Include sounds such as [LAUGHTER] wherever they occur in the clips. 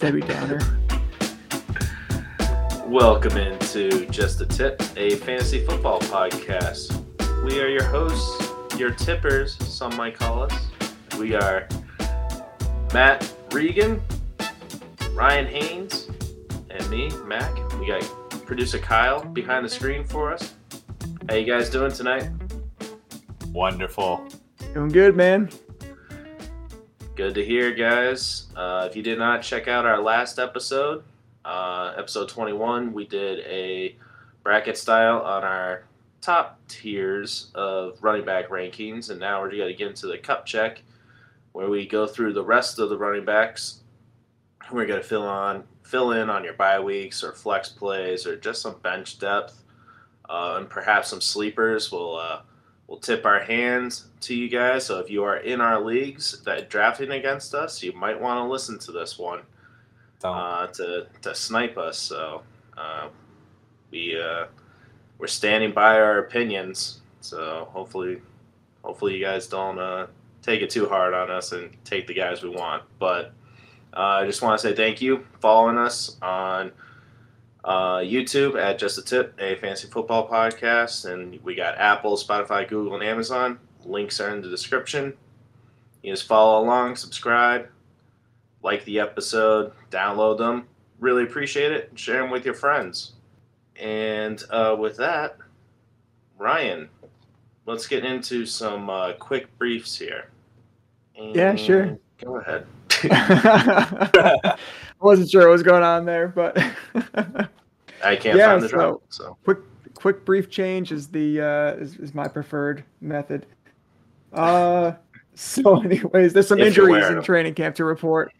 Debbie Downer. Welcome into Just a Tip, a fantasy football podcast. We are your hosts, your tippers, some might call us. We are Matt Regan, Ryan Haynes, and me, Mac. We got producer Kyle behind the screen for us. How you guys doing tonight? Wonderful. Doing good, man. Good to hear, guys. Uh, if you did not check out our last episode, uh, episode 21, we did a bracket style on our top tiers of running back rankings, and now we're going to get into the cup check, where we go through the rest of the running backs. We're going to fill on fill in on your bye weeks or flex plays or just some bench depth, uh, and perhaps some sleepers. We'll uh, we'll tip our hands to you guys. So if you are in our leagues that drafting against us, you might want to listen to this one uh, to to snipe us. So uh, we uh, we're standing by our opinions. So hopefully, hopefully you guys don't uh, take it too hard on us and take the guys we want. But uh, I just want to say thank you following us on uh, YouTube at Just a Tip, a fantasy football podcast, and we got Apple, Spotify, Google, and Amazon. Links are in the description. You just follow along, subscribe, like the episode, download them. Really appreciate it. Share them with your friends. And uh, with that, Ryan, let's get into some uh, quick briefs here. And Yeah, sure. Go ahead. [LAUGHS] [LAUGHS] [LAUGHS] I wasn't sure what was going on there, but [LAUGHS] I can't Yeah, find the so- drop. So quick quick brief change is the uh, is, is my preferred method. Uh, [LAUGHS] so anyways, there's some If injuries in training camp to report.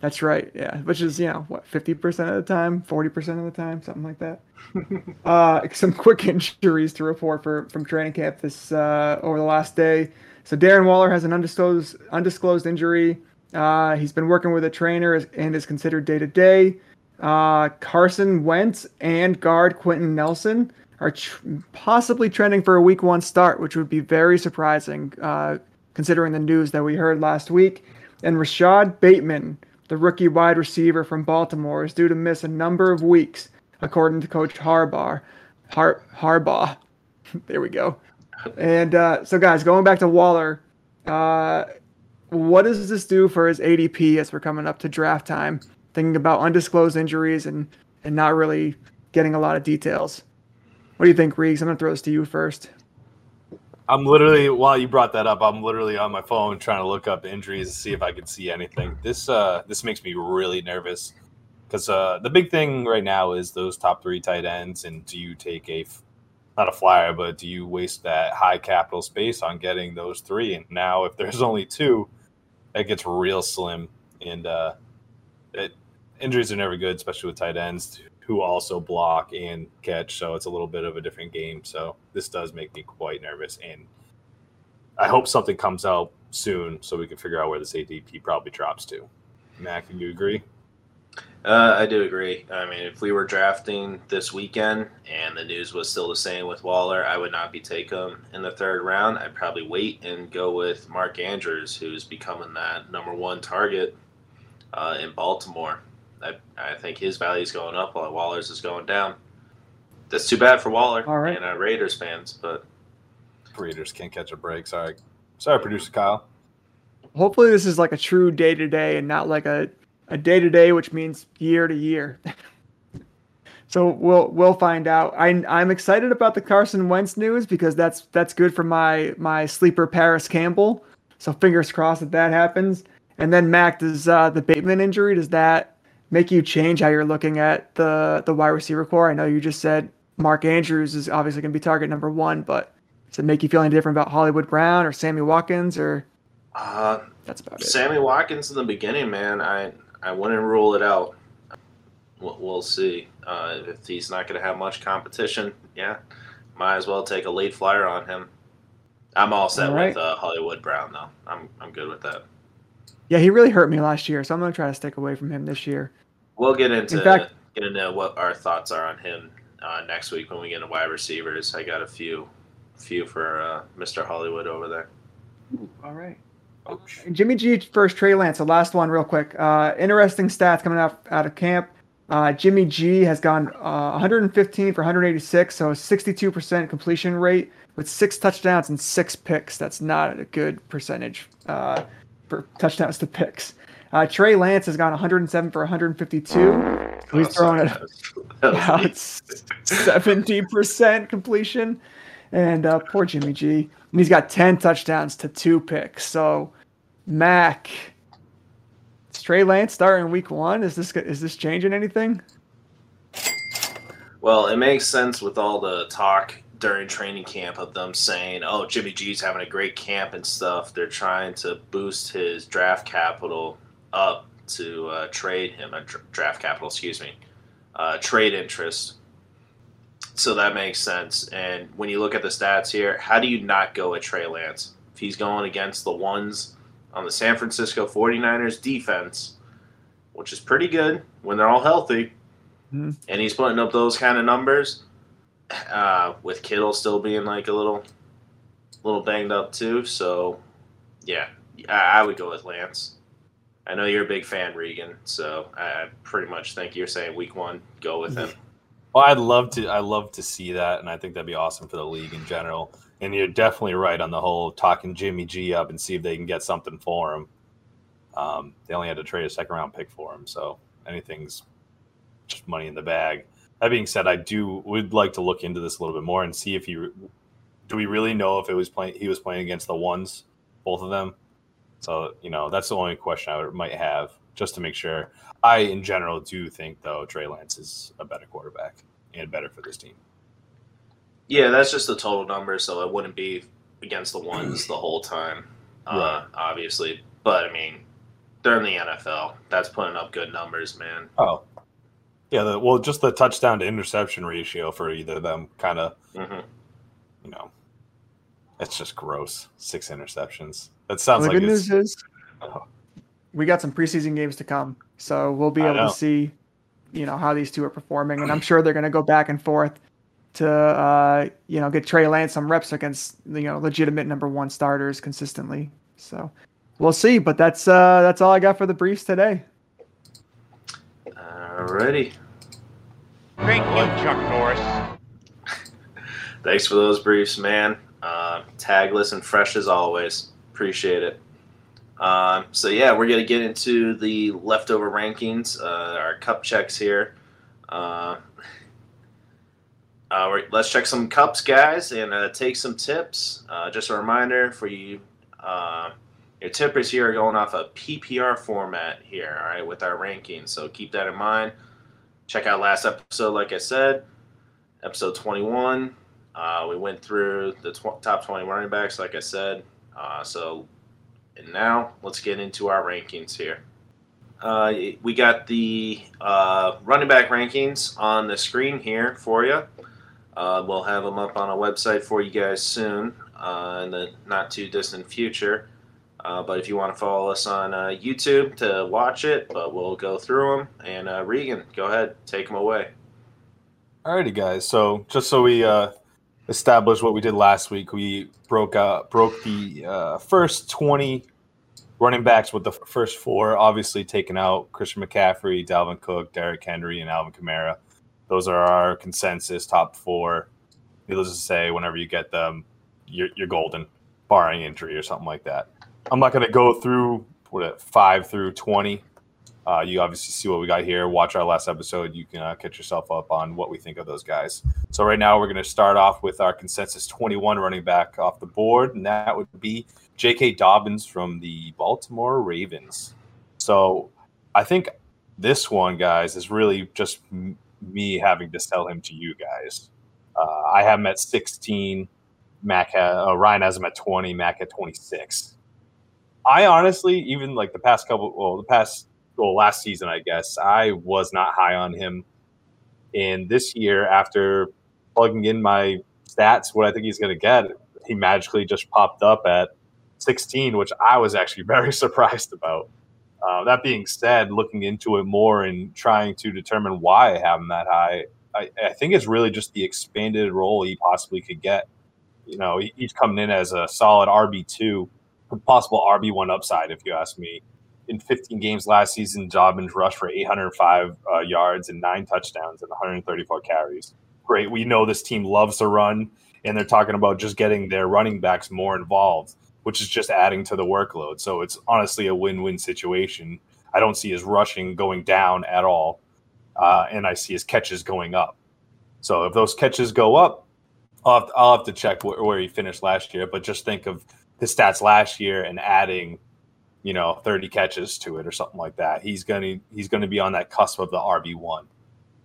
That's right, yeah, which is you know what fifty percent of the time, forty percent of the time, something like that. [LAUGHS] uh, some quick injuries to report for from training camp this uh, over the last day. So Darren Waller has an undisclosed undisclosed injury. Uh, he's been working with a trainer and is considered day to day. Carson Wentz and guard Quenton Nelson are tr- possibly trending for a week one start, which would be very surprising uh, considering the news that we heard last week. And Rashod Bateman, the rookie wide receiver from Baltimore, is due to miss a number of weeks, according to Coach Harbaugh. Har- Harbaugh. [LAUGHS] there we go. And uh, so, guys, going back to Waller, uh, what does this do for his ADP as we're coming up to draft time? Thinking about undisclosed injuries and and not really getting a lot of details. What do you think, Reeves? I'm gonna throw this to you first. I'm literally while you brought that up, I'm literally on my phone trying to look up injuries to see if I can see anything. This uh this makes me really nervous because uh the big thing right now is those top three tight ends, and do you take a not a flyer, but do you waste that high capital space on getting those three? And now if there's only two, that gets real slim, and uh, it, injuries are never good, especially with tight ends who also block and catch. So it's a little bit of a different game. So this does make me quite nervous, and I hope something comes out soon so we can figure out where this ADP probably drops to. Mac, can you agree? Uh, I do agree. I mean, if we were drafting this weekend and the news was still the same with Waller, I would not be taking him in the third round. I'd probably wait and go with Mark Andrews, who's becoming that number one target uh, in Baltimore. I, I think his value is going up while Waller's is going down. That's too bad for Waller All right. and uh, Raiders fans, but Raiders can't catch a break. Sorry, sorry, producer Kyle. Hopefully, this is like a true day to day and not like a a day to day, which means year to year. so we'll we'll find out. I I'm excited about the Carson Wentz news because that's that's good for my my sleeper Parris Campbell. So fingers crossed that that happens. And then Mac, does uh, the Bateman injury does that make you change how you're looking at the the wide receiver corps? I know you just said Mark Andrews is obviously going to be target number one, but does it make you feel any different about Hollywood Brown or Sammy Watkins or uh, that's about it? Sammy Watkins in the beginning, man, I I wouldn't rule it out. We'll, we'll see. Uh, if he's not going to have much competition, yeah, might as well take a late flyer on him. I'm all set All right. with uh, Hollywood Brown, though. I'm I'm good with that. Yeah, he really hurt me last year, so I'm gonna try to stick away from him this year. We'll get into In fact- get into what our thoughts are on him uh, next week when we get into wide receivers. I got a few few for uh, Mr. Hollywood over there. All right. Jimmy G first Trey Lance, the last one, real quick. Uh, interesting stats coming out out of camp. Uh, Jimmy G has gone uh, 115 for 186, so 62% completion rate with six touchdowns and six picks. That's not a good percentage uh, for touchdowns to picks. Uh, Trey Lance has gone 107 for 152. So he's throwing it [LAUGHS] about [LAUGHS] 70% completion. And uh, poor Jimmy G. And he's got 10 touchdowns to two picks. So, Mac, Trey Lance starting week one. Is this is this changing anything? Well, it makes sense with all the talk during training camp of them saying, "Oh, Jimmy G's having a great camp and stuff." They're trying to boost his draft capital up to uh, trade him a draft capital, excuse me, uh, trade interest. So that makes sense. And when you look at the stats here, how do you not go at Trey Lance? If he's going against the ones on the San Francisco 49ers defense, which is pretty good when they're all healthy, mm-hmm. and he's putting up those kind of numbers, uh, with Kittle still being like a little, little banged up too. So, yeah, I, I would go with Lance. I know you're a big fan, Regan. So I pretty much think you're saying week one, go with him. Well, I'd love to. I love to see that, and I think that'd be awesome for the league in general. And you're definitely right on the whole talking Jimmy G up and see if they can get something for him. Um, they only had to trade a second round pick for him, so anything's just money in the bag. That being said, I do would like to look into this a little bit more and see if he do we really know if it was playing he was playing against the ones, both of them. So you know that's the only question I might have just to make sure. I in general do think though Trey Lance is a better quarterback and better for this team. Yeah, that's just the total number, so it wouldn't be against the ones the whole time, uh, right. obviously. But I mean, they're in the NFL. That's putting up good numbers, man. Oh, yeah. The, well, just the touchdown to interception ratio for either of them, kind of, mm-hmm. you know, it's just gross. Six interceptions. That sounds the like good news is oh. We got some preseason games to come, so we'll be able to see, you know, how these two are performing, and I'm sure they're going to go back and forth to, uh, you know, get Trey Lance some reps against you know legitimate number one starters consistently. So we'll see, but that's uh, that's all I got for the briefs today. Alrighty. Thank you, Chuck Norris. [LAUGHS] Thanks for those briefs, man. Uh, tagless and fresh as always. Appreciate it. Uh, so yeah, we're gonna get into the leftover rankings, uh, our cup checks here. Uh, uh let's check some cups, guys, and uh, take some tips. Uh, just a reminder for you, your tippers here are going off a PPR format here, all right, with our rankings. So keep that in mind. Check out last episode, like I said, episode 21. Uh, we went through the tw- top 20 running backs, like I said. So, and now let's get into our rankings here. Uh, we got the uh, running back rankings on the screen here for you. Uh, we'll have them up on a website for you guys soon uh, in the not too distant future. but if you want to follow us on YouTube to watch it, but we'll go through them. And Regan, go ahead, take them away. Alrighty, guys. So just so we establish what we did last week. We broke uh, broke the uh, first twenty running backs with the first four, obviously taking out Christian McCaffrey, Dalvin Cook, Derrick Henry, and Alvin Kamara. Those are our consensus top four. Needless to say, whenever you get them, you're, you're golden, barring injury or something like that. I'm not going to go through what five through twenty uh, you obviously see what we got here. Watch our last episode. You can uh, catch yourself up on what we think of those guys. So right now we're going to start off with our consensus 21 running back off the board, and that would be J.K. Dobbins from the Baltimore Ravens. So I think this one, guys, is really just m- me having to sell him to you guys. Uh, I have him at 16. Mac ha- uh, Ryan has him at 20. Mac at 26. I honestly, even like the past couple, well, the past well, last season, I guess, I was not high on him. And this year, after plugging in my stats, what I think he's going to get, he magically just popped up at 16, which I was actually [LAUGHS] very surprised about. Uh, that being said, looking into it more and trying to determine why I have him that high, I, I think it's really just the expanded role he possibly could get. You know, he, he's coming in as a solid RB2 possible RB one upside, if you ask me. In 15 games last season, Dobbins rushed for 805 uh, yards and nine touchdowns and 134 carries. Great. We know this team loves to run, and they're talking about just getting their running backs more involved, which is just adding to the workload. So it's honestly a win win situation. I don't see his rushing going down at all, uh, and I see his catches going up. So if those catches go up, I'll have to, I'll have to check where, where he finished last year. But just think of his stats last year and adding, you know, 30 catches to it or something like that. He's gonna he's gonna be on that cusp of the RB one.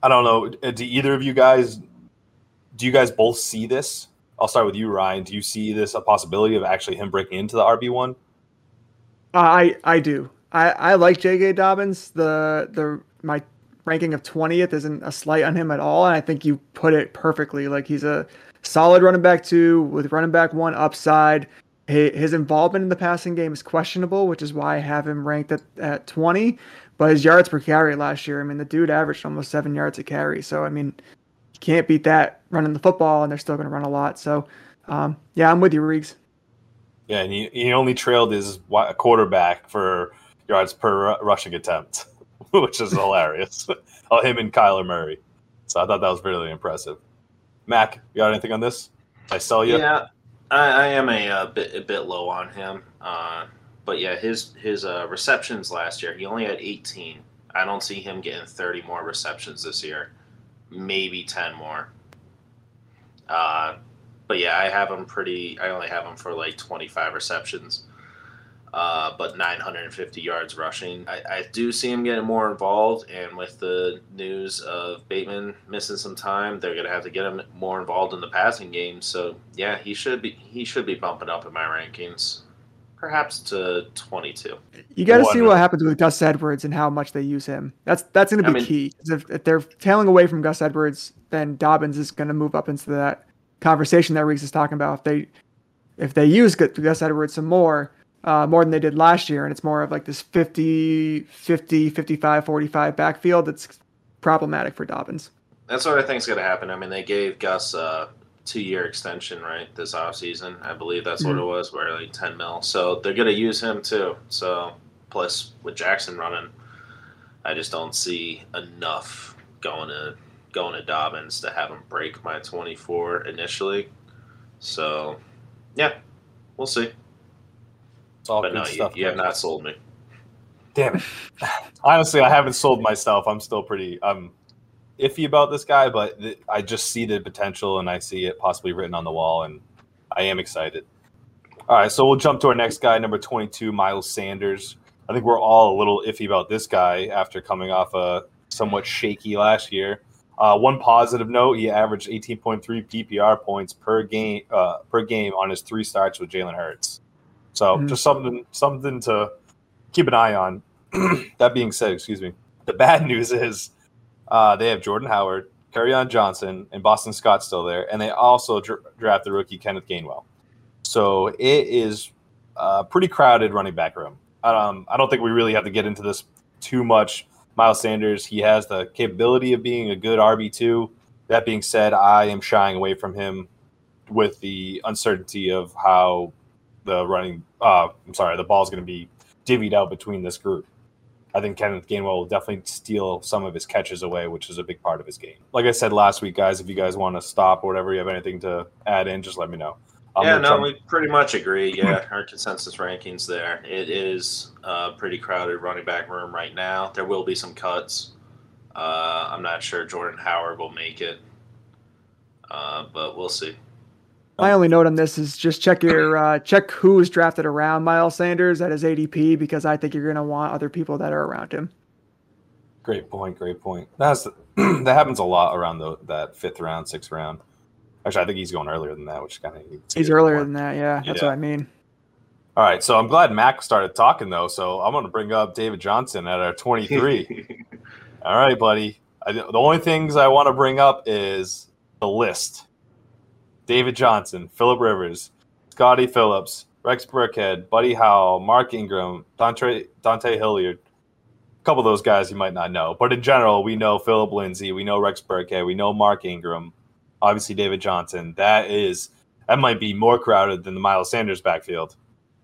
I don't know. uh, Do either of you guys do you guys both see this? I'll start with you, Ryan. Do you see this a possibility of actually him breaking into the RB one? Uh, I I do. I, I like J.K. Dobbins. The the my ranking of twentieth isn't a slight on him at all, and I think you put it perfectly. Like he's a solid running back two with running back one upside. His, his involvement in the passing game is questionable, which is why I have him ranked at, at twenty. But his yards per carry last year, I mean, the dude averaged almost seven yards a carry. So I mean, you can't beat that running the football, and they're still going to run a lot. So um, yeah, I'm with you, Reeves. Yeah, and he, he only trailed his wi- quarterback for yards per rushing attempt, [LAUGHS] which is hilarious. [LAUGHS] oh, him and Kyler Murray. So I thought that was really impressive. Mac, you got anything on this? I sell you. Yeah, I, I am a, uh bit a bit low on him. Uh, but yeah, his his uh, receptions last year, he only had 18. I don't see him getting 30 more receptions this year, maybe 10 more. Uh, but yeah, I have him pretty. I only have him for like 25 receptions, uh, but 950 yards rushing. I, I do see him getting more involved, and with the news of Bateman missing some time, they're gonna have to get him more involved in the passing game. So yeah, he should be he should be bumping up in my rankings, perhaps to 22. You got to see what happens with Gus Edwards and how much they use him. That's that's going to I be mean- key. If, if they're tailing away from Gus Edwards, then Dobbins is going to move up into that conversation that Reese is talking about. If they if they use Gus Edwards some more, uh, more than they did last year, and it's more of like this 50, 50, 55, 45 backfield, that's problematic for Dobbins. That's what I think is going to happen. I mean, they gave Gus a two-year extension, right, this offseason. I believe that's what it was, where like 10 mil. So they're going to use him too. So plus with Jackson running, I just don't see enough going to going to Dobbins to have him break my 24 initially. So yeah, we'll see. It's all But good no, you, stuff. you have not sold me. Damn it. [LAUGHS] Honestly, I haven't sold myself. I'm still pretty I'm iffy about this guy, but th- I just see the potential and I see it possibly written on the wall, and I am excited. All right, so we'll jump to our next guy, number 22, Miles Sanders. I think we're all a little iffy about this guy after coming off a somewhat shaky last year. Uh, one positive note: he averaged 18.3 PPR points per game uh, per game on his three starts with Jalen Hurts. So Mhm. just something something to keep an eye on. [CLEARS THROAT] that being said, excuse me. The bad [LAUGHS] news is uh, they have Jordan Howard, on Johnson, and Boston Scott still there, and they also dr- drafted rookie Kenneth Gainwell. So it is a pretty crowded running back room. Um, I don't think we really have to get into this too much. Miles Sanders, he has the capability of being a good RB two. That being said, I am shying away from him with the uncertainty of how the running. Uh, I'm sorry, the ball's going to be divvied out between this group. I think Kenneth Gainwell will definitely steal some of his catches away, which is a big part of his game. Like I said last week, guys, if you guys want to stop or whatever, you have anything to add in, just let me know. I'm yeah, no, try- we pretty much agree. Yeah, our consensus rankings there. It is a pretty crowded running back room right now. There will be some cuts. Uh, I'm not sure Jordan Howard will make it, uh, but we'll see. My only note on this is just check your uh, check who is drafted around Miles Sanders at his ADP because I think you're going to want other people that are around him. Great point. Great point. That's [CLEARS THROAT] that happens a lot around the that fifth round, sixth round. Actually, I think he's going earlier than that, which kind of He's earlier than that. Yeah, that's Yeah. what I mean. All right, so I'm glad Mac started talking though. So I'm going to bring up David Johnson at our 23. [LAUGHS] All right, buddy. I, the only things I want to bring up is the list: David Johnson, Philip Rivers, Scottie Phillips, Rex Burkhead, Buddy Howell, Mark Ingram, Dante Dante Hilliard. A couple of those guys you might not know, but in general, we know Philip Lindsay, we know Rex Burkhead, we know Mark Ingram, obviously David Johnson. That is that might be more crowded than the Miles Sanders backfield.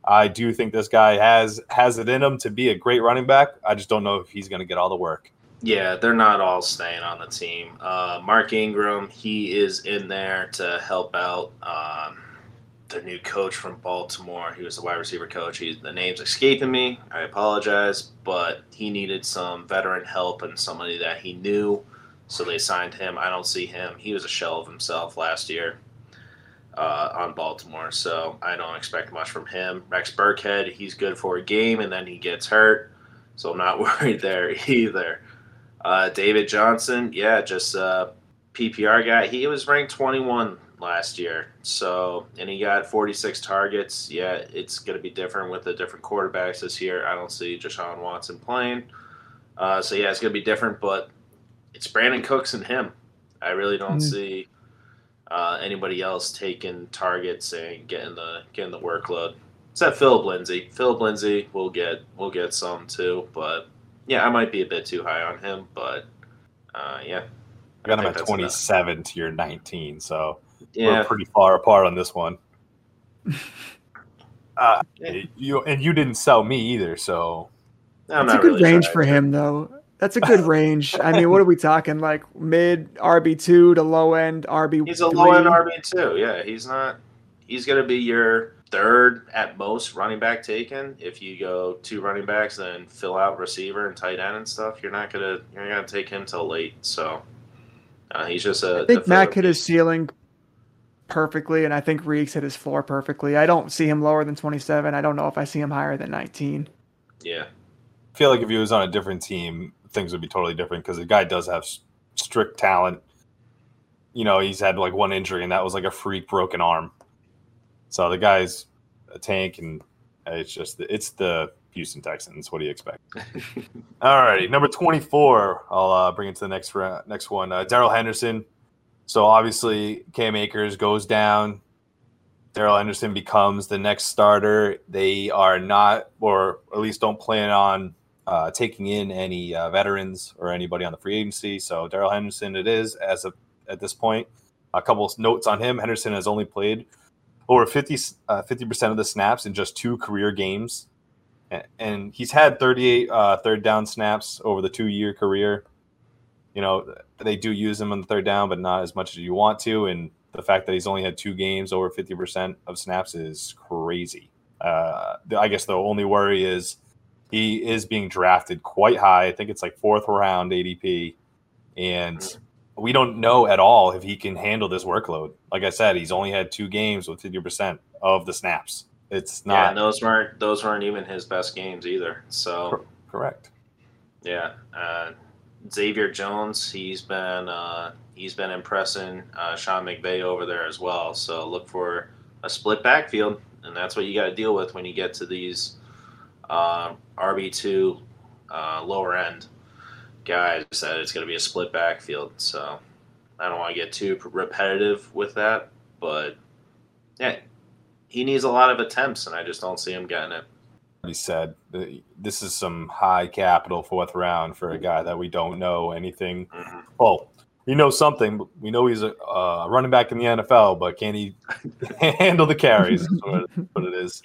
I do think this guy has has it in him to be a great running back. I just don't know if he's going to get all the work. Yeah, they're not all staying on the team. Uh, Mark Ingram, he is in there to help out um, the new coach from Baltimore. He was the wide receiver coach. He, the name's escaping me. I apologize, but he needed some veteran help and somebody that he knew, so they signed him. I don't see him. He was a shell of himself last year uh, on Baltimore, so I don't expect much from him. Rex Burkhead, he's good for a game, and then he gets hurt, so I'm not [LAUGHS] worried there either. Uh, David Johnson, yeah, just a PPR guy. He was ranked 21 last year, so and he got 46 targets. Yeah, it's going to be different with the different quarterbacks this year. I don't see Deshaun Watson playing, uh, so yeah, it's going to be different. But it's Brandin Cooks and him. I really don't Mhm. see uh, anybody else taking targets and getting the getting the workload. Except Philip Lindsay. Philip Lindsay will get will get some too, but yeah, I might be a bit too high on him, but uh, yeah, I got him at that's enough. 27 to your 19, so Yeah, we're pretty far apart on this one. [LAUGHS] Uh, Yeah. you and you didn't sell me either, so I'm That's a good really range trying for him, though. That's a good [LAUGHS] range. I mean, what are we talking? Like mid RB two to low end RB. He's a low end RB too. Yeah, he's not. He's going to be your third at most running back taken. If you go two running backs, then fill out receiver and tight end and stuff. You're not gonna you're not gonna take him till late. So uh, he's just a. I think a Mac hit his ceiling perfectly, and I think Reeks hit his floor perfectly. I don't see him lower than 27. I don't know if I see him higher than 19. Yeah, I feel like if he was on a different team, things would be totally different because the guy does have strict talent. You know, he's had like one injury, and that was like a freak broken arm. So the guy's a tank, and it's just it's the Houston Texans. What do you expect? [LAUGHS] All righty, number twenty-four. I'll uh, bring it to the next round, next one. Uh, Darrell Henderson. So obviously, Cam Akers goes down. Darrell Henderson becomes the next starter. They are not, or at least don't plan on uh, taking in any uh, veterans or anybody on the free agency. So Darrell Henderson, it is as of at this point. A couple of notes on him: Henderson has only played over 50 percent of the snaps in just two career games, and he's had 38 uh, third down snaps over the two year career. You know, they do use him on the third down, but not as much as you want to. And the fact that he's only had two games over 50% of snaps is crazy. Uh, I guess the only worry is he is being drafted quite high. I think it's like fourth round ADP. And we don't know at all if he can handle this workload. Like I said, he's only had two games with 50% of the snaps. It's yeah. not And those weren't those weren't even his best games either. So correct. Yeah, uh, Xavier Jones, he's been uh, he's been impressing uh, Sean McVay over there as well. So look for a split backfield, and that's what you got to deal with when you get to these uh, RB two uh, lower end guys. That it's going to be a split backfield. So I don't want to get too repetitive with that, but yeah, he needs a lot of attempts, and I just don't see him getting it. He said this is some high capital fourth round for a guy that we don't know anything. Mhm. Well, we know something. We know he's a uh, running back in the NFL, but can he [LAUGHS] [LAUGHS] handle the carries? What it is.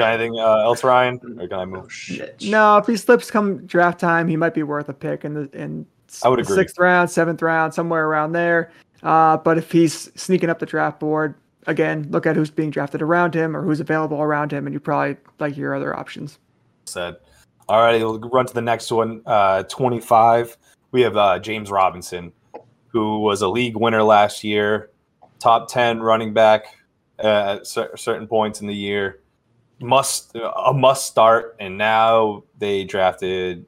Got anything uh, else, Ryan? Or can I Oh move? shit! No, if he slips come draft time, he might be worth a pick in the in I would the agree. sixth round, seventh round, somewhere around there. Uh, but if he's sneaking up the draft board, again, look at who's being drafted around him or who's available around him, and you probably like your other options. said. All right, we'll run to the next one. Uh, 25. We have uh, James Robinson, who was a league winner last year, top 10 running back uh, at cer- certain points in the year. Must a must start, and now they drafted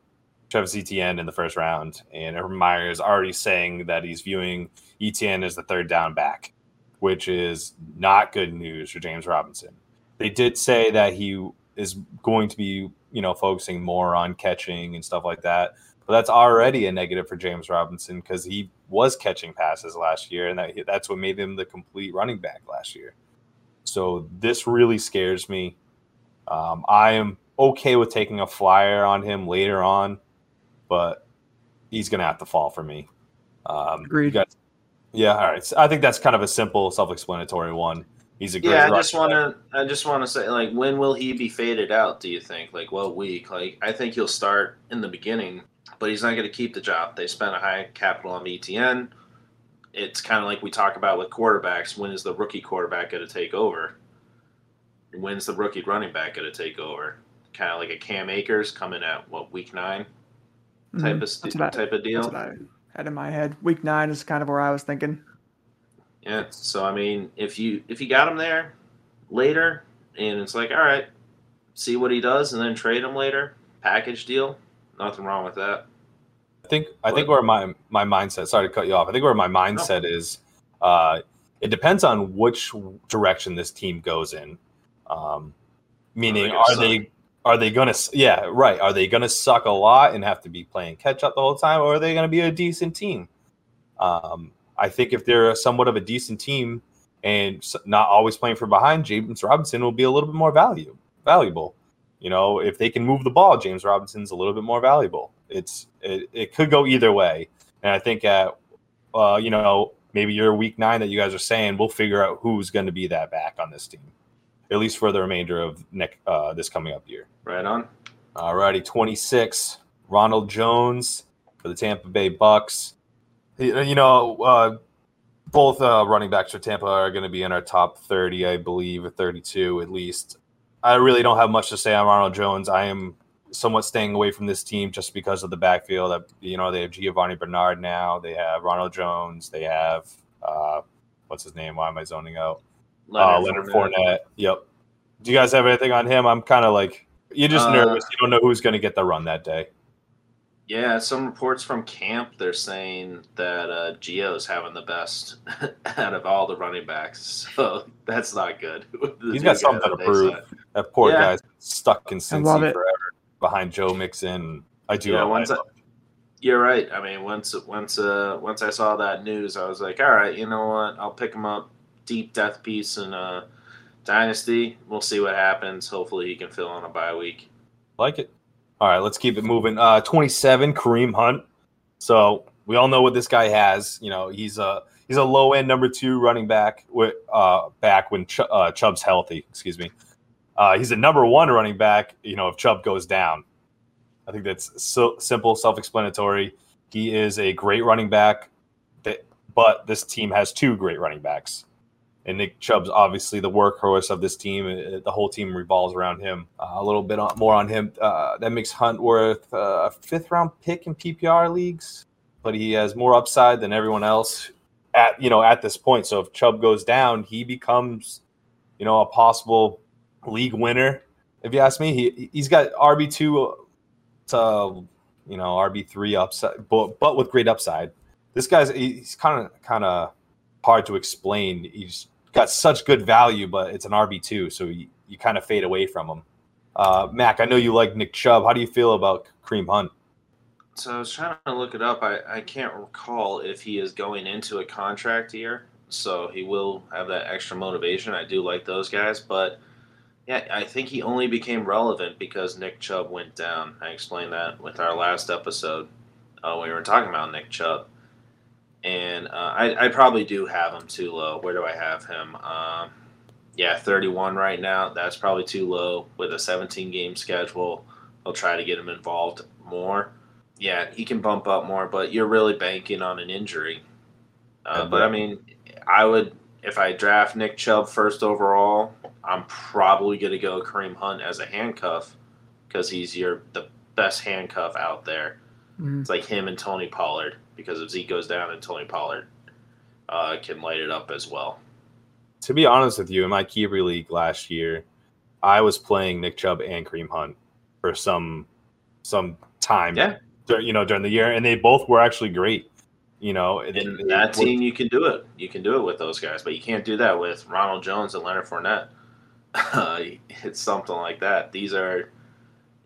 Travis Etienne in the first round, and Urban Meyer is already saying that he's viewing Etienne as the third down back, which is not good news for James Robinson. They did say that he is going to be, you know, focusing more on catching and stuff like that. But that's already a negative for James Robinson because he was catching passes last year, and that, that's what made him the complete running back last year. So this really scares me. Um, I am okay with taking a flyer on him later on, but he's going to have to fall for me. Um, Agreed. you guys- yeah, all right. So I think that's kind of a simple, self-explanatory one. He's a great. Yeah, I just want to. I just want to say, like, when will he be faded out? Do you think? Like, what week? Like, I think he'll start in the beginning, but he's not going to keep the job. They spent a high capital on Etienne. It's kind of like we talk about with quarterbacks. When is the rookie quarterback going to take over? When's the rookie running back going to take over? Kind of like a Cam Akers coming at what week nine type Mhm. of st- That's what I- type of deal. That's what I had in my head. Week nine is kind of where I was thinking. Yeah. So I mean, if you if you got him there later, and it's like, all right, see what he does, and then trade him later, package deal, nothing wrong with that. I think I think where my my mindset. Sorry to cut you off. I think where my mindset is, uh, it depends on which direction this team goes in. Um, meaning, are suck. they are they gonna yeah right? Are they gonna suck a lot and have to be playing catch up the whole time, or are they gonna be a decent team? Um, I think if they're somewhat of a decent team and not always playing from behind, James Robinson will be a little bit more value valuable. You know, if they can move the ball, James Robinson's a little bit more valuable. It's it, it could go either way, and I think at uh, you know maybe your week nine that you guys are saying, we'll figure out who's going to be that back on this team, at least for the remainder of next uh, this coming up year. Right on. Alrighty, 26. Ronald Jones for the Tampa Bay Bucks. You you know, uh, both uh, running backs for Tampa are going to be in our top 30, I believe, or 32 at least. I really don't have much to say on Ronald Jones. I am somewhat staying away from this team just because of the backfield. That you know, they have Giovani Bernard now. They have Ronald Jones. They have uh, what's his name? Why am I zoning out? Uh, Leonard Fournette. Yep. Do you guys have anything on him? I'm kind of like you're just Uh, nervous. You don't know who's going to get the run that day. Yeah, some reports from camp they're saying that uh, Gio's having the best [LAUGHS] out of all the running backs, [LAUGHS] so that's not good. [LAUGHS] He's got guy something that to they prove. signed. That poor Yeah. guy's stuck in love Cincy forever behind Joe Mixon. I do. Yeah, once. I, you're right. I mean, once once uh once I saw that news, I was like, all right, you know what? I'll pick him up. Deep death piece in uh, Dynasty. We'll see what happens. Hopefully, he can fill on a bye week. like it. All right, let's keep it moving. Uh, 27, Kareem Hunt. So we all know what this guy has. You know, he's a he's a low end number two running back with uh back when Ch- uh, Chubb's healthy. Excuse me. Uh, he's a number one running back. You know, if Chubb goes down, I think that's so simple, self explanatory. He is a great running back, but this team has two great running backs. And Nick Chubb's obviously the workhorse of this team. Uh, The whole team revolves around him. Uh, a little bit on, more on him. Uh, that makes Hunt worth uh, a fifth round pick in PPR leagues, but he has more upside than everyone else at you know at this point. So if Chubb goes down, he becomes you know a possible league winner. If you ask me, he he's got RB two to you know RB three upside, but but with great upside. This guy's he's kind of kind of hard to explain. He's got such good value, but it's an RB two, so you, you kind of fade away from him. Uh, Mac, I know you like Nick Chubb. How do you feel about Kareem Hunt? So I was trying to look it up. I, I can't recall if he is going into a contract year, so he will have that extra motivation. I do like those guys, but yeah, I think he only became relevant because Nick Chubb went down. I explained that with our last episode. Uh, we were talking about Nick Chubb, and uh, I, I probably do have him too low. Where do I have him? Um, yeah, 31 right now. That's probably too low with a 17 game schedule. I'll try to get him involved more yeah, he can bump up more, but you're really banking on an injury. Uh, but I mean, I would if I draft Nick Chubb first overall, I'm probably going to go Kareem Hunt as a handcuff because he's your the best handcuff out there. Mhm. It's like him and Tony Pollard because if Zeke goes down and Tony Pollard uh, can light it up as well. To be honest with you, in my keeper league last year, I was playing Nick Chubb and Kareem Hunt for some some time. Yeah. you know, during the year, and they both were actually great. You know, In that team, you can do it. You can do it with those guys, but you can't do that with Ronald Jones and Leonard Fournette. [LAUGHS] It's something like that. These are,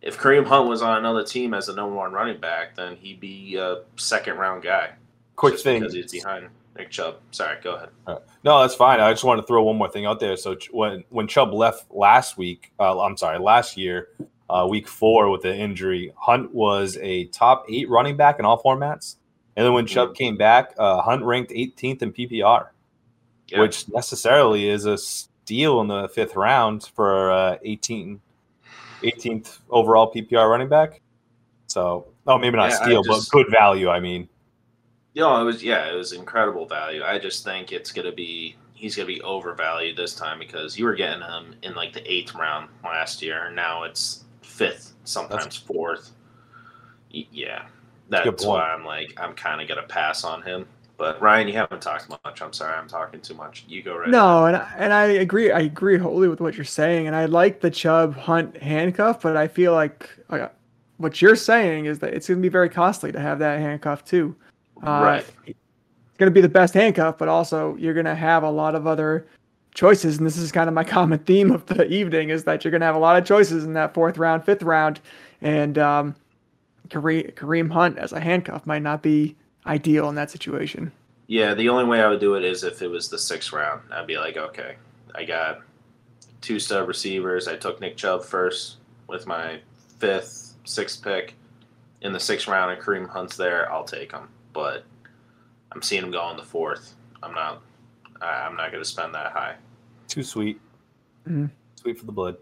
if Kareem Hunt was on another team as the number one running back, then he'd be a second round guy. quick thing. because he's behind Nick Chubb. Sorry, go ahead. No, that's fine. I just want to throw one more thing out there. So when when Chubb left last week, uh, I'm sorry, last year, uh, week four with the injury, Hunt was a top eight running back in all formats. And then when Chubb came back, uh, Hunt ranked 18th in PPR, Yeah. which necessarily is a steal in the fifth round for uh, 18, 18th overall PPR running back. So, oh, maybe not Yeah, steal, just- but good value. I mean, You know, it was yeah, it was incredible value. I just think it's gonna be he's gonna be overvalued this time because you were getting him in like the eighth round last year, and now it's fifth, sometimes fourth. Yeah, That's a good that's point. why I'm like I'm kind of gonna pass on him. But Ryan, you haven't talked much. I'm sorry, I'm talking too much. You go right. No, and I- and I agree. I agree wholly with what you're saying, and I like the Chubb Hunt handcuff, but I feel like uh, what you're saying is that it's going to be very costly to have that handcuff too. Uh, Right. It's going to be the best handcuff, but also you're going to have a lot of other choices, and this is kind of my [LAUGHS] common theme of the evening is that you're going to have a lot of choices in that fourth round, fifth round, and um, Kareem, Kareem Hunt as a handcuff might not be ideal in that situation. Yeah, the only way I would do it is if it was the sixth round. I'd be like, okay, I got two stud receivers. I took Nick Chubb first with my fifth, sixth pick in the sixth round, and Kareem Hunt's there. I'll take him, but I'm seeing him go in the fourth. I'm not. I- I'm not going to spend that high. too sweet. Mhm. Sweet for the blood.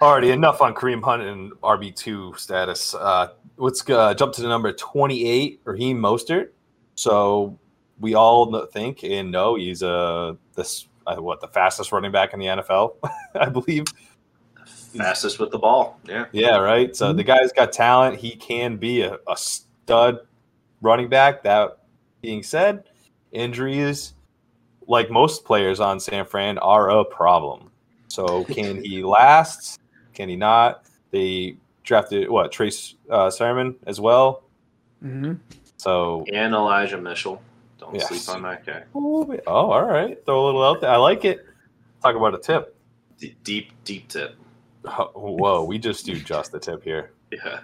Alrighty, enough on Kareem Hunt and RB two status. Uh, let's uh, jump to the number twenty eight, Raheem Mostert. So we all think and know he's uh this uh, what the fastest running back in the NFL, [LAUGHS] I believe. Fastest with the ball. Yeah. Yeah, right. So the guy's got talent. He can be a, a stud running back. That being said, injuries, like most players on San Fran, are a problem. So can he [LAUGHS] last? Can he not? They drafted what Trace uh, Sermon as well. hmm So And Elijah Mitchell. Don't Yes. sleep on that guy. oh, all right, throw a little out there. I like it. Talk about a tip. D- deep, deep tip. Oh, Whoa, we just do just the tip here. [LAUGHS] Yeah.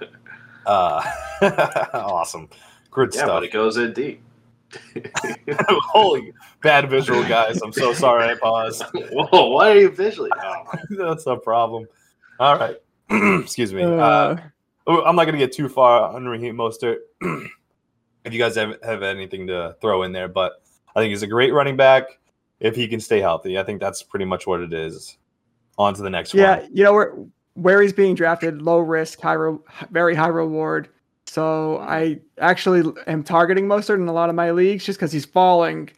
Uh, [LAUGHS] awesome, good Yeah, stuff. but it goes in deep. [LAUGHS] Holy bad visual, guys. I'm so sorry I paused. Whoa, why are you visually? Oh, That's a problem. All right. [CLEARS THROAT] Excuse me. Uh, Uh, oh, I'm not going to get too far on Raheem Mostert. [CLEARS THROAT] if you guys have, have anything to throw in there, but I think he's a great running back if he can stay healthy. I think that's pretty much what it is. On to the next Yeah, one. Yeah, you know where where he's being drafted, low risk, high re- very high reward. So I actually am targeting Mostert in a lot of my leagues just because he's falling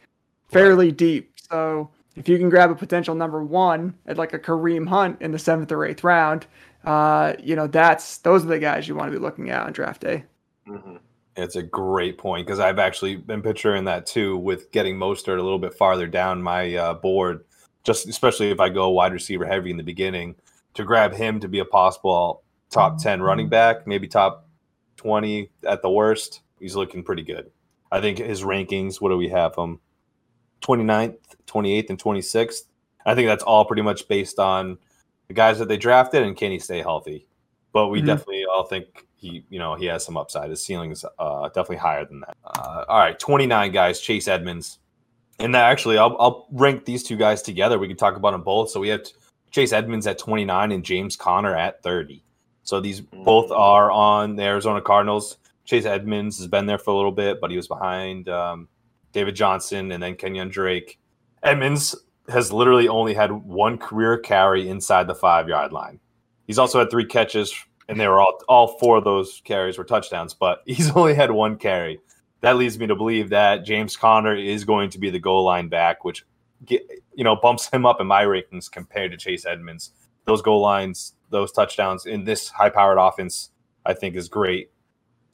fairly deep. So if you can grab a potential number one at like a Kareem Hunt in the seventh or eighth round, uh, you know that's those are the guys you want to be looking at on draft day. mhm. It's a great point because I've actually been picturing that too with getting Mostert a little bit farther down my uh, board, just especially if I go wide receiver heavy in the beginning to grab him to be a possible top 10 running back, maybe top 20 at the worst. He's looking pretty good. I think his rankings, what do we have him? 29th, 28th, and 26th. I think that's all pretty much based on the guys that they drafted and can he stay healthy. But we Mhm. definitely all think he, you know, he has some upside. His ceiling is uh, definitely higher than that. Uh, all right, 29 guys, Chase Edmonds. And that actually, I'll, I'll rank these two guys together. We can talk about them both. So we have Chase Edmonds at 29 and James Conner at 30. So these both are on the Arizona Cardinals. Chase Edmonds has been there for a little bit, but he was behind um, David Johnson and then Kenyan Drake. Edmonds has literally only had one career carry inside the five yard line. He's also had three catches, and they were all all four of those carries were touchdowns, but [LAUGHS] he's only had one carry. That leads me to believe that James Conner is going to be the goal line back, which get, you know bumps him up in my rankings compared to Chase Edmonds. Those goal lines, those touchdowns in this high-powered offense, I think is great.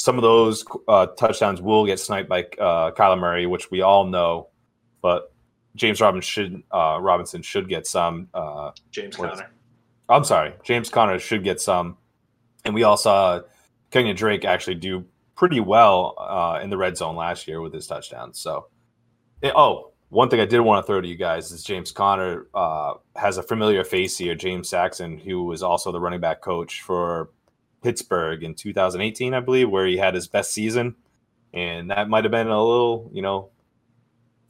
Some of those uh, touchdowns will get sniped by uh, Kyler Murray, which we all know, but James Robinson should uh, Robinson should get some. Uh, James Conner. I'm sorry, James Conner should get some, and we all saw Kenyan Drake actually do pretty well uh, in the red zone last year with his touchdowns. So, eh, oh, one thing I did want to throw to you guys is James Conner uh, has a familiar face here, James Saxon, who was also the running back coach for Pittsburgh in 2018, I believe, where he had his best season, and that might have been a little, you know,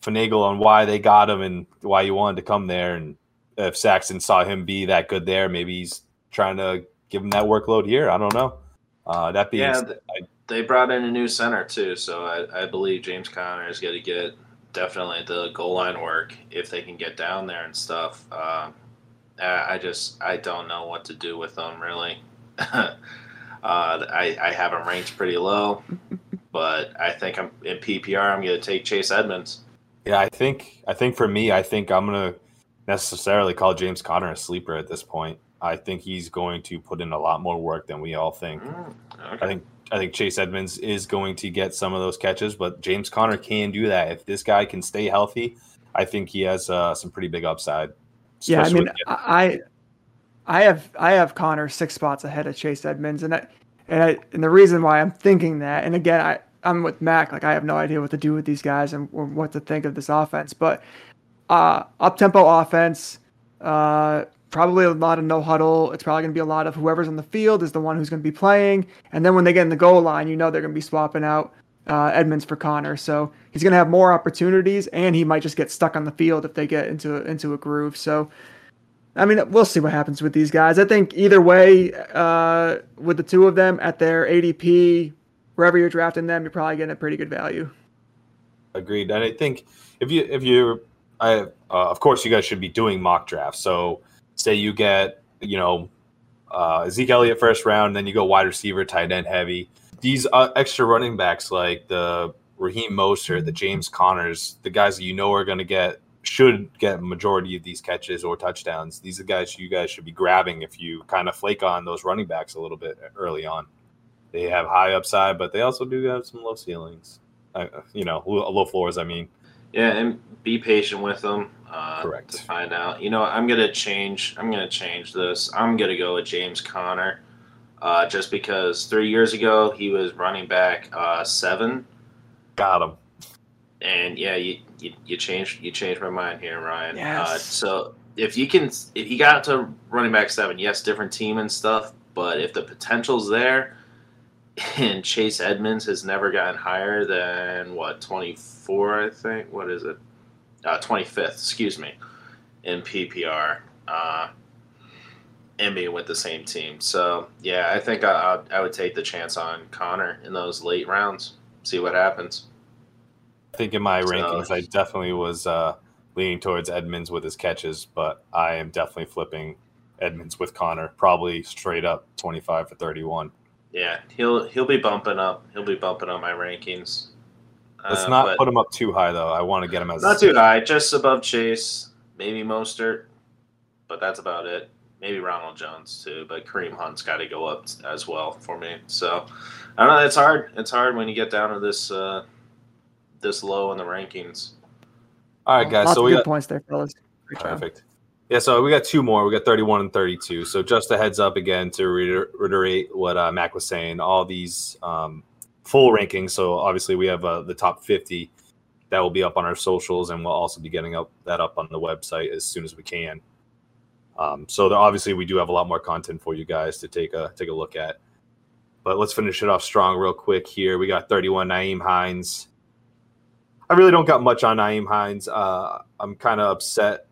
finagle on why they got him and why he wanted to come there and if Saxon saw him be that good there, maybe he's trying to give him that workload here. I don't know. Uh, that being Yeah, said, th- they brought in a new center too, so I, I believe James Conner is going to get definitely the goal line work if they can get down there and stuff. Uh, I just I don't know what to do with them really. [LAUGHS] uh, I I have him ranked pretty low, [LAUGHS] but I think I'm in PPR. I'm going to take Chase Edmonds. Yeah, I think I think for me, I think I'm gonna necessarily call James Conner a sleeper at this point. I think he's going to put in a lot more work than we all think. Mm, I think I think Chase Edmonds is going to get some of those catches, but James Conner can do that if this guy can stay healthy. I think he has uh, some pretty big upside. Yeah, I mean, I, I have I have Conner six spots ahead of Chase Edmonds, and I, and I, and the reason why I'm thinking that, and again, I I'm with Mac, like I have no idea what to do with these guys and what to think of this offense, but uh, up tempo offense, uh, probably a lot of no huddle. It's probably gonna be a lot of whoever's on the field is the one who's gonna be playing, and then when they get in the goal line, you know they're gonna be swapping out uh, Edmonds for Conner, so he's gonna have more opportunities, and he might just get stuck on the field if they get into into a groove. So. I mean, we'll see what happens with these guys. I think either way, uh, with the two of them at their ADP, wherever you're drafting them, you're probably getting a pretty good value. Agreed. And I think if you if you I uh, of course you guys should be doing mock drafts. So say you get you know uh, Zeke Elliott first round, then you go wide receiver, tight end heavy. These uh, extra running backs like the Raheem Mostert, the James Conners, the guys that you know are going to get should get majority of these catches or touchdowns. These are guys you guys should be grabbing if you kind of flake on those running backs a little bit early on. They have high upside, but they also do have some low ceilings. Uh, you know, low low floors. I mean, Yeah, and be patient with them. Uh, Correct. To find out, you know, I'm gonna change. I'm gonna change this. I'm gonna go with James Conner, uh, just because three years ago he was running back uh, seven, got him. And yeah, you, you you changed you changed my mind here, Ryan. Uh, so if you can, if he got to running back seven, yes, different team and stuff, but if the potential's there, [LAUGHS] and Chase Edmonds has never gotten higher than what 24, I think. What is it? Uh, 25th, excuse me, in PPR. Uh, and being with the same team. So, yeah, I think I, I, I would take the chance on Conner in those late rounds. See what happens. I think in my So- rankings, I definitely was uh, leaning towards Edmonds with his catches, but I am definitely flipping Edmonds with Conner, probably straight up 25 for 31. Yeah, he'll he'll be bumping up. He'll be bumping up my rankings. Let's Uh, not put him up too high, though. I want to get him as Not too high, just above Chase, maybe Mostert, but that's about it. Maybe Ronald Jones too, but Kareem Hunt's got to go up as well for me. So I don't know. It's hard. It's hard when you get down to this uh, this low in the rankings. All right, guys. Lots So of we good got points there, fellas. Great job. Perfect. Yeah, so we got two more. We got 31 and 32. So just a heads up again to reiterate what uh, Mac was saying. All these um, full rankings. So obviously we have uh, the top 50 that will be up on our socials, and we'll also be getting up that up on the website as soon as we can. Um, so there, obviously we do have a lot more content for you guys to take a take a look at. But let's finish it off strong real quick here. We got 31 Nyheim Hines. I really don't got much on Nyheim Hines. Uh, I'm kind of upset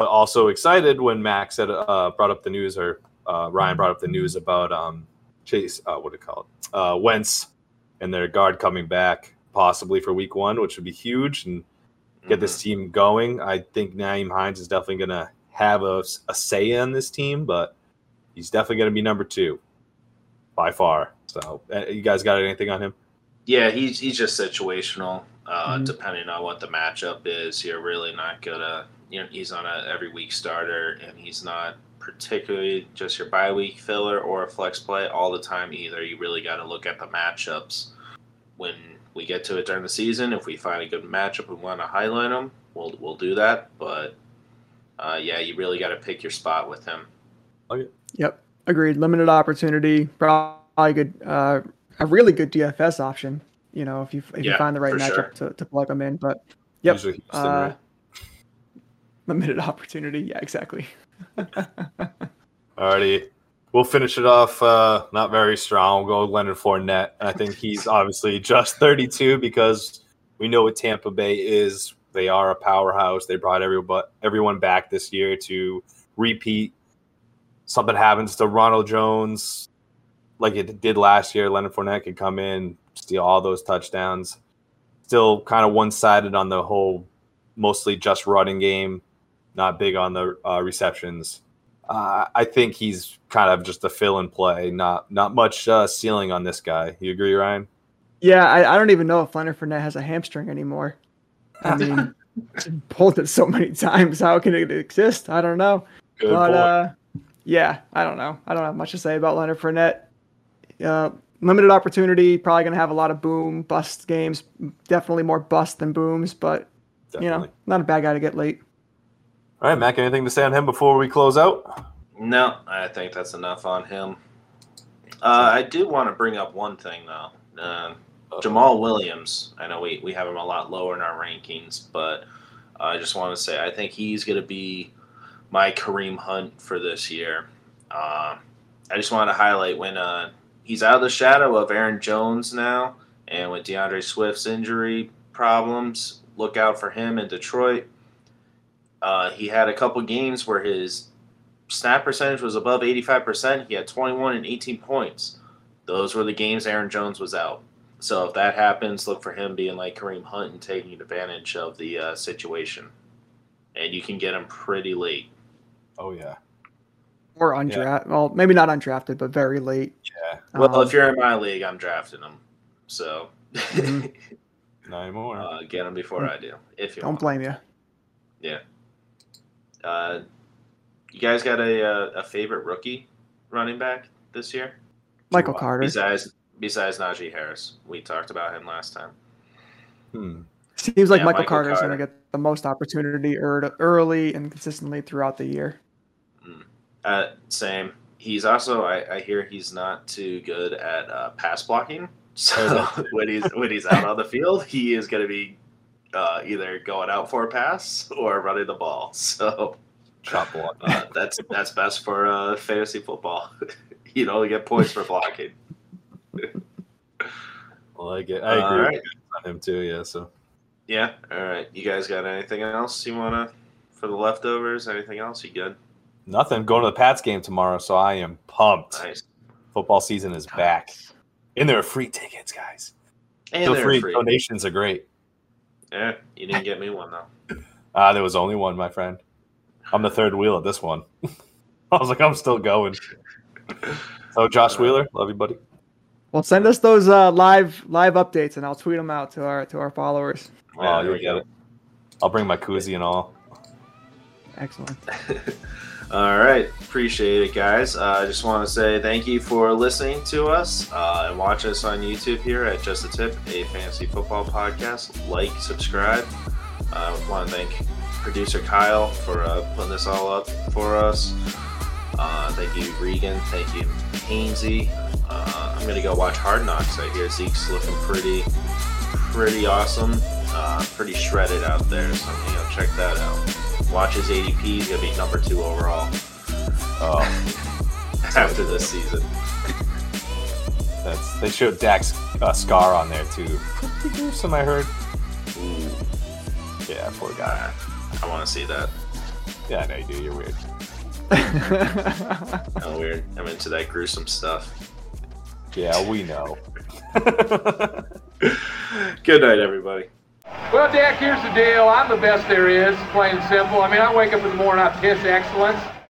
but also excited when Max had uh, brought up the news or uh, Ryan brought up the news about um, Chase. Uh, what do you call it? Uh, Wentz and their guard coming back possibly for Week One, which would be huge and get this team going. I think Nyheim Hines is definitely going to have a, a say in this team, but he's definitely going to be number two by far. So, uh, you guys got anything on him? Yeah, he's he's just situational. Uh, Mhm. Depending on what the matchup is, you're really not gonna. You know, he's on a every week starter, and he's not particularly just your bye week filler or a flex play all the time either. You really got to look at the matchups when we get to it during the season. If we find a good matchup, we want to highlight them. We'll we'll do that. But uh, yeah, you really got to pick your spot with him. Yep, agreed. Limited opportunity, probably good, uh, a really good DFS option. You know, if you if you find the right matchup sure. to, to plug them in, but Yep, Usually uh, limited [LAUGHS] opportunity. Yeah, exactly. Alrighty. We'll finish it off uh, not very strong. We'll go with Leonard Fournette. I think he's [LAUGHS] obviously just 32 because we know what Tampa Bay is. They are a powerhouse. They brought everyone, everyone back this year to repeat. Something happens to Ronald Jones like it did last year. Leonard Fournette could come in, steal all those touchdowns. still kind of one sided on the whole, mostly just running game, not big on the uh, receptions. Uh, I think he's kind of just a fill and play, not not much uh, ceiling on this guy. You agree, Ryan? Yeah, I, I don't even know if Leonard Fournette has a hamstring anymore. I mean, [LAUGHS] pulled it so many times. How can it exist? I don't know. Good but uh, yeah, I don't know. I don't have much to say about Leonard Fournette. Uh, limited opportunity, probably going to have a lot of boom bust games. Definitely more bust than booms, but you know, not a bad guy to get late. All right, Mac. Anything to say on him before we close out? No, I think that's enough on him. Uh, I do want to bring up one thing though. Uh, Jamaal Williams. I know we, we have him a lot lower in our rankings, but uh, I just want to say I think he's going to be my Kareem Hunt for this year. Uh, I just want to highlight when uh, he's out of the shadow of Aaron Jones now, and with D'Andre Swift's injury problems, look out for him in Detroit. Uh, he had a couple games where his snap percentage was above 85%. He had 21 and 18 points. Those were the games Aaron Jones was out. So if that happens, look for him being like Kareem Hunt and taking advantage of the uh, situation. And you can get him pretty late. Oh yeah, Or undrafted. Well, maybe not undrafted, but very late. yeah. Well, Um, if you're in my league, I'm drafting him. So Mhm. Not anymore. uh, get him before I do. If you don't want. blame you. Uh, you guys got a, uh, a favorite rookie running back this year? Michael Wow. Carter. Besides besides Najee Harris. We talked about him last time. hmm. Seems like Yeah, Michael, Michael Carter's Carter. going to get the most opportunity early and consistently throughout the year. Uh, same. He's also I, I hear he's not too good at uh, pass blocking. [LAUGHS] So [LAUGHS] when he's when he's out on the field, he is going to be uh, either going out for a pass [LAUGHS] or running the ball. So Chop block. uh, that's that's best for uh, fantasy football. you don't get points for blocking. I like it. I agree with right. on him too. Yeah. So Yeah. All right. You guys got anything else you want to for the leftovers? Anything else? You good? Nothing. Going to the Pats game tomorrow, so I am pumped. Nice. Football season is back, and there are free tickets, guys. And Feel free. free. Donations are great. Yeah. You didn't get me one though. [LAUGHS] Ah, there was only one, my friend. I'm the third wheel at this one. [LAUGHS] I was like, I'm still going. So, Josh Wheeler, love you, buddy. Well, send us those uh, live live updates, and I'll tweet them out to our to our followers. Oh, there you we get it. I'll bring my koozie and all. Excellent. [LAUGHS] All right, appreciate it, guys. Uh, I just want to say thank you for listening to us uh, and watch us on YouTube here at Just a Tip, a fantasy football podcast. Like, subscribe. I uh, want to thank producer Kyle for uh, putting this all up for us. Uh, thank you, Regan. Thank you, Hainsey. Uh, I'm gonna go watch Hard Knocks. I hear Zeke's looking pretty, pretty awesome. Uh, pretty shredded out there, so I'm gonna go check that out. Watch his ADP. He's gonna be number two overall Oh, [LAUGHS] after this season. that's they showed Dak's uh, Scar on there too. Pretty gruesome, I heard. Ooh, Yeah, poor guy. I want to see that. Yeah, I know you do. You're weird. [LAUGHS] Oh, weird. I'm into that gruesome stuff. Yeah, we know. [LAUGHS] Good night, everybody. Well, Dak, here's the deal. I'm the best there is, plain and simple. I mean, I wake up in the morning, I piss excellence.